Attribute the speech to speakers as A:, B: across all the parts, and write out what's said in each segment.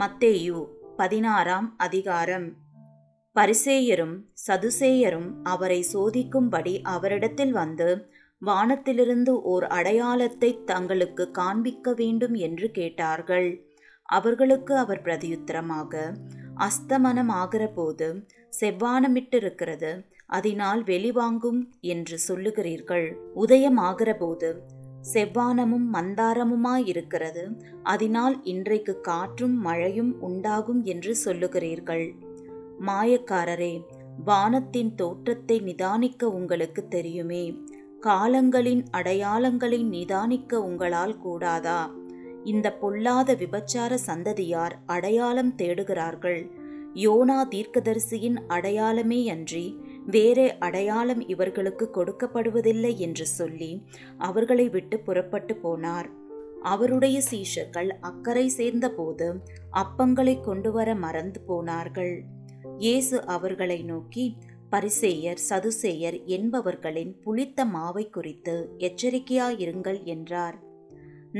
A: மத்தேயு பதினாறாம் அதிகாரம் பரிசேயரும் சதுசேயரும் அவரை சோதிக்கும்படி அவரிடத்தில் வந்து வானத்திலிருந்து ஓர் அடையாளத்தை தங்களுக்கு காண்பிக்க வேண்டும் என்று கேட்டார்கள் அவர்களுக்கு அவர் பிரதியுத்தரமாக அஸ்தமனம் போது செவ்வானமிட்டிருக்கிறது அதனால் வெளிவாங்கும் என்று சொல்லுகிறீர்கள் உதயமாகிற போது செவ்வானமும் மந்தாரமுமாயிருக்கிறது அதனால் இன்றைக்கு காற்றும் மழையும் உண்டாகும் என்று சொல்லுகிறீர்கள் மாயக்காரரே வானத்தின் தோற்றத்தை நிதானிக்க உங்களுக்கு தெரியுமே காலங்களின் அடையாளங்களை நிதானிக்க உங்களால் கூடாதா இந்த பொல்லாத விபச்சார சந்ததியார் அடையாளம் தேடுகிறார்கள் யோனா தீர்க்கதரிசியின் அடையாளமே அன்றி வேறு அடையாளம் இவர்களுக்கு கொடுக்கப்படுவதில்லை என்று சொல்லி அவர்களை விட்டு புறப்பட்டு போனார் அவருடைய சீஷர்கள் அக்கறை சேர்ந்தபோது அப்பங்களை கொண்டு வர மறந்து போனார்கள் இயேசு அவர்களை நோக்கி பரிசேயர் சதுசேயர் என்பவர்களின் புளித்த மாவை குறித்து எச்சரிக்கையாயிருங்கள் என்றார்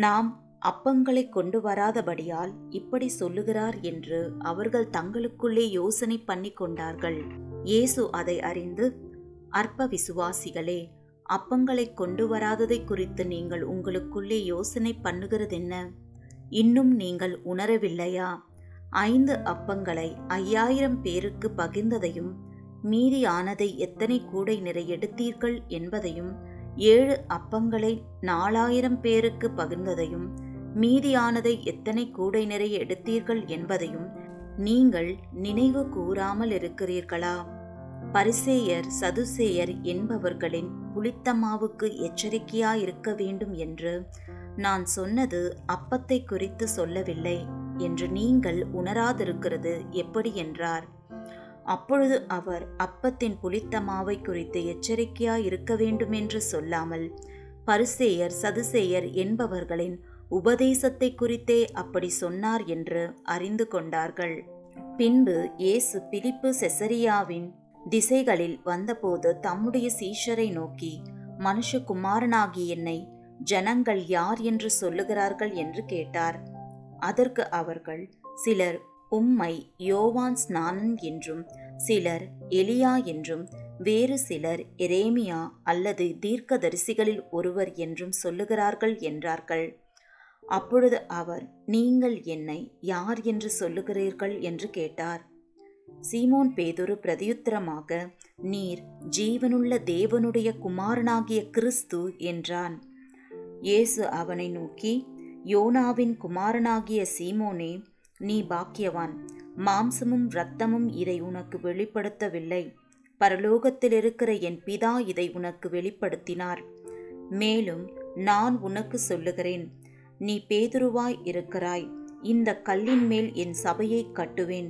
A: நாம் அப்பங்களை கொண்டு வராதபடியால் இப்படி சொல்லுகிறார் என்று அவர்கள் தங்களுக்குள்ளே யோசனை பண்ணி கொண்டார்கள் இயேசு அதை அறிந்து அற்ப விசுவாசிகளே அப்பங்களை கொண்டு வராததை குறித்து நீங்கள் உங்களுக்குள்ளே யோசனை பண்ணுகிறதென்ன இன்னும் நீங்கள் உணரவில்லையா ஐந்து அப்பங்களை ஐயாயிரம் பேருக்கு பகிர்ந்ததையும் மீதியானதை எத்தனை கூடை நிறைய எடுத்தீர்கள் என்பதையும் ஏழு அப்பங்களை நாலாயிரம் பேருக்கு பகிர்ந்ததையும் மீதியானதை எத்தனை கூடை நிறைய எடுத்தீர்கள் என்பதையும் நீங்கள் நினைவு கூறாமல் இருக்கிறீர்களா பரிசேயர் சதுசேயர் என்பவர்களின் புளித்தமாவுக்கு இருக்க வேண்டும் என்று நான் சொன்னது அப்பத்தை குறித்து சொல்லவில்லை என்று நீங்கள் உணராதிருக்கிறது எப்படி என்றார் அப்பொழுது அவர் அப்பத்தின் புளித்தமாவை குறித்து எச்சரிக்கையாய் இருக்க வேண்டும் என்று சொல்லாமல் பரிசேயர் சதுசேயர் என்பவர்களின் உபதேசத்தை குறித்தே அப்படி சொன்னார் என்று அறிந்து கொண்டார்கள் பின்பு இயேசு பிலிப்பு செசரியாவின் திசைகளில் வந்தபோது தம்முடைய சீஷரை நோக்கி மனுஷகுமாரனாகி என்னை ஜனங்கள் யார் என்று சொல்லுகிறார்கள் என்று கேட்டார் அதற்கு அவர்கள் சிலர் உம்மை யோவான் ஸ்நானன் என்றும் சிலர் எலியா என்றும் வேறு சிலர் எரேமியா அல்லது தீர்க்கதரிசிகளில் ஒருவர் என்றும் சொல்லுகிறார்கள் என்றார்கள் அப்பொழுது அவர் நீங்கள் என்னை யார் என்று சொல்லுகிறீர்கள் என்று கேட்டார் சீமோன் பேதுரு பிரதியுத்தரமாக நீர் ஜீவனுள்ள தேவனுடைய குமாரனாகிய கிறிஸ்து என்றான் இயேசு அவனை நோக்கி யோனாவின் குமாரனாகிய சீமோனே நீ பாக்கியவான் மாம்சமும் இரத்தமும் இதை உனக்கு வெளிப்படுத்தவில்லை பரலோகத்தில் இருக்கிற என் பிதா இதை உனக்கு வெளிப்படுத்தினார் மேலும் நான் உனக்கு சொல்லுகிறேன் நீ பேதுருவாய் இருக்கிறாய் இந்த கல்லின் மேல் என் சபையை கட்டுவேன்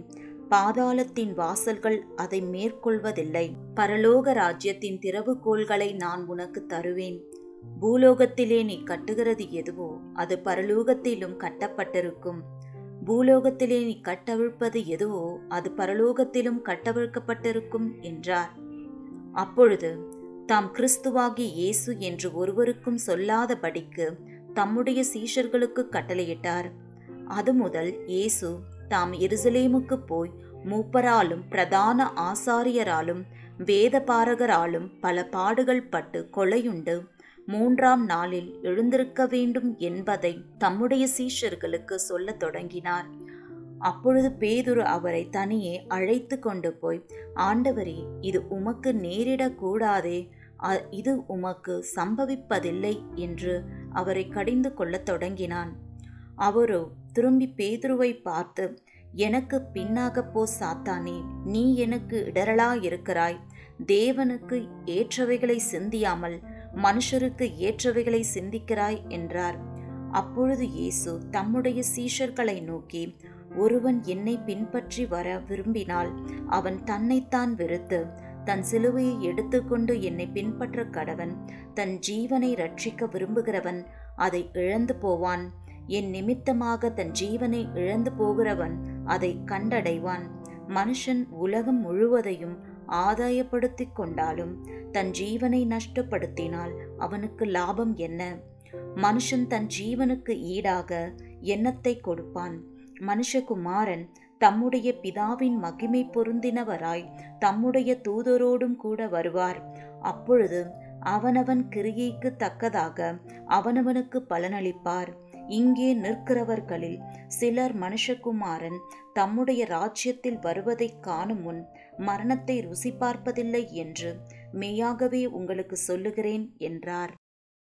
A: பாதாளத்தின் வாசல்கள் அதை மேற்கொள்வதில்லை பரலோக ராஜ்யத்தின் திறவுகோள்களை நான் உனக்கு தருவேன் பூலோகத்திலே நீ கட்டுகிறது எதுவோ அது பரலோகத்திலும் கட்டப்பட்டிருக்கும் பூலோகத்திலே நீ கட்டவிழ்ப்பது எதுவோ அது பரலோகத்திலும் கட்டவிழ்க்கப்பட்டிருக்கும் என்றார் அப்பொழுது தாம் கிறிஸ்துவாகி இயேசு என்று ஒருவருக்கும் சொல்லாதபடிக்கு தம்முடைய சீஷர்களுக்கு கட்டளையிட்டார் அது முதல் இயேசு தாம் எருசலேமுக்கு போய் மூப்பராலும் பிரதான ஆசாரியராலும் வேதபாரகராலும் பல பாடுகள் பட்டு கொலையுண்டு மூன்றாம் நாளில் எழுந்திருக்க வேண்டும் என்பதை தம்முடைய சீஷர்களுக்கு சொல்லத் தொடங்கினார் அப்பொழுது பேதுரு அவரை தனியே அழைத்து கொண்டு போய் ஆண்டவரே இது உமக்கு நேரிடக்கூடாதே இது உமக்கு சம்பவிப்பதில்லை என்று அவரை கடிந்து கொள்ளத் தொடங்கினான் அவரோ திரும்பி பேதுருவை பார்த்து எனக்கு பின்னாக போ சாத்தானே நீ எனக்கு இடரலா இருக்கிறாய் தேவனுக்கு ஏற்றவைகளை சிந்தியாமல் மனுஷருக்கு ஏற்றவைகளை சிந்திக்கிறாய் என்றார் அப்பொழுது இயேசு தம்முடைய சீஷர்களை நோக்கி ஒருவன் என்னை பின்பற்றி வர விரும்பினால் அவன் தன்னைத்தான் வெறுத்து தன் சிலுவையை எடுத்துக்கொண்டு என்னை பின்பற்ற கடவன் தன் ஜீவனை ரட்சிக்க விரும்புகிறவன் அதை இழந்து போவான் என் நிமித்தமாக தன் ஜீவனை இழந்து போகிறவன் அதை கண்டடைவான் மனுஷன் உலகம் முழுவதையும் ஆதாயப்படுத்தி கொண்டாலும் தன் ஜீவனை நஷ்டப்படுத்தினால் அவனுக்கு லாபம் என்ன மனுஷன் தன் ஜீவனுக்கு ஈடாக எண்ணத்தை கொடுப்பான் மனுஷகுமாரன் தம்முடைய பிதாவின் மகிமை பொருந்தினவராய் தம்முடைய தூதரோடும் கூட வருவார் அப்பொழுது அவனவன் கிரியைக்கு தக்கதாக அவனவனுக்கு பலனளிப்பார் இங்கே நிற்கிறவர்களில் சிலர் மனுஷகுமாரன் தம்முடைய ராஜ்யத்தில் வருவதைக் காணும் முன் மரணத்தை ருசி பார்ப்பதில்லை என்று மெய்யாகவே உங்களுக்கு சொல்லுகிறேன் என்றார்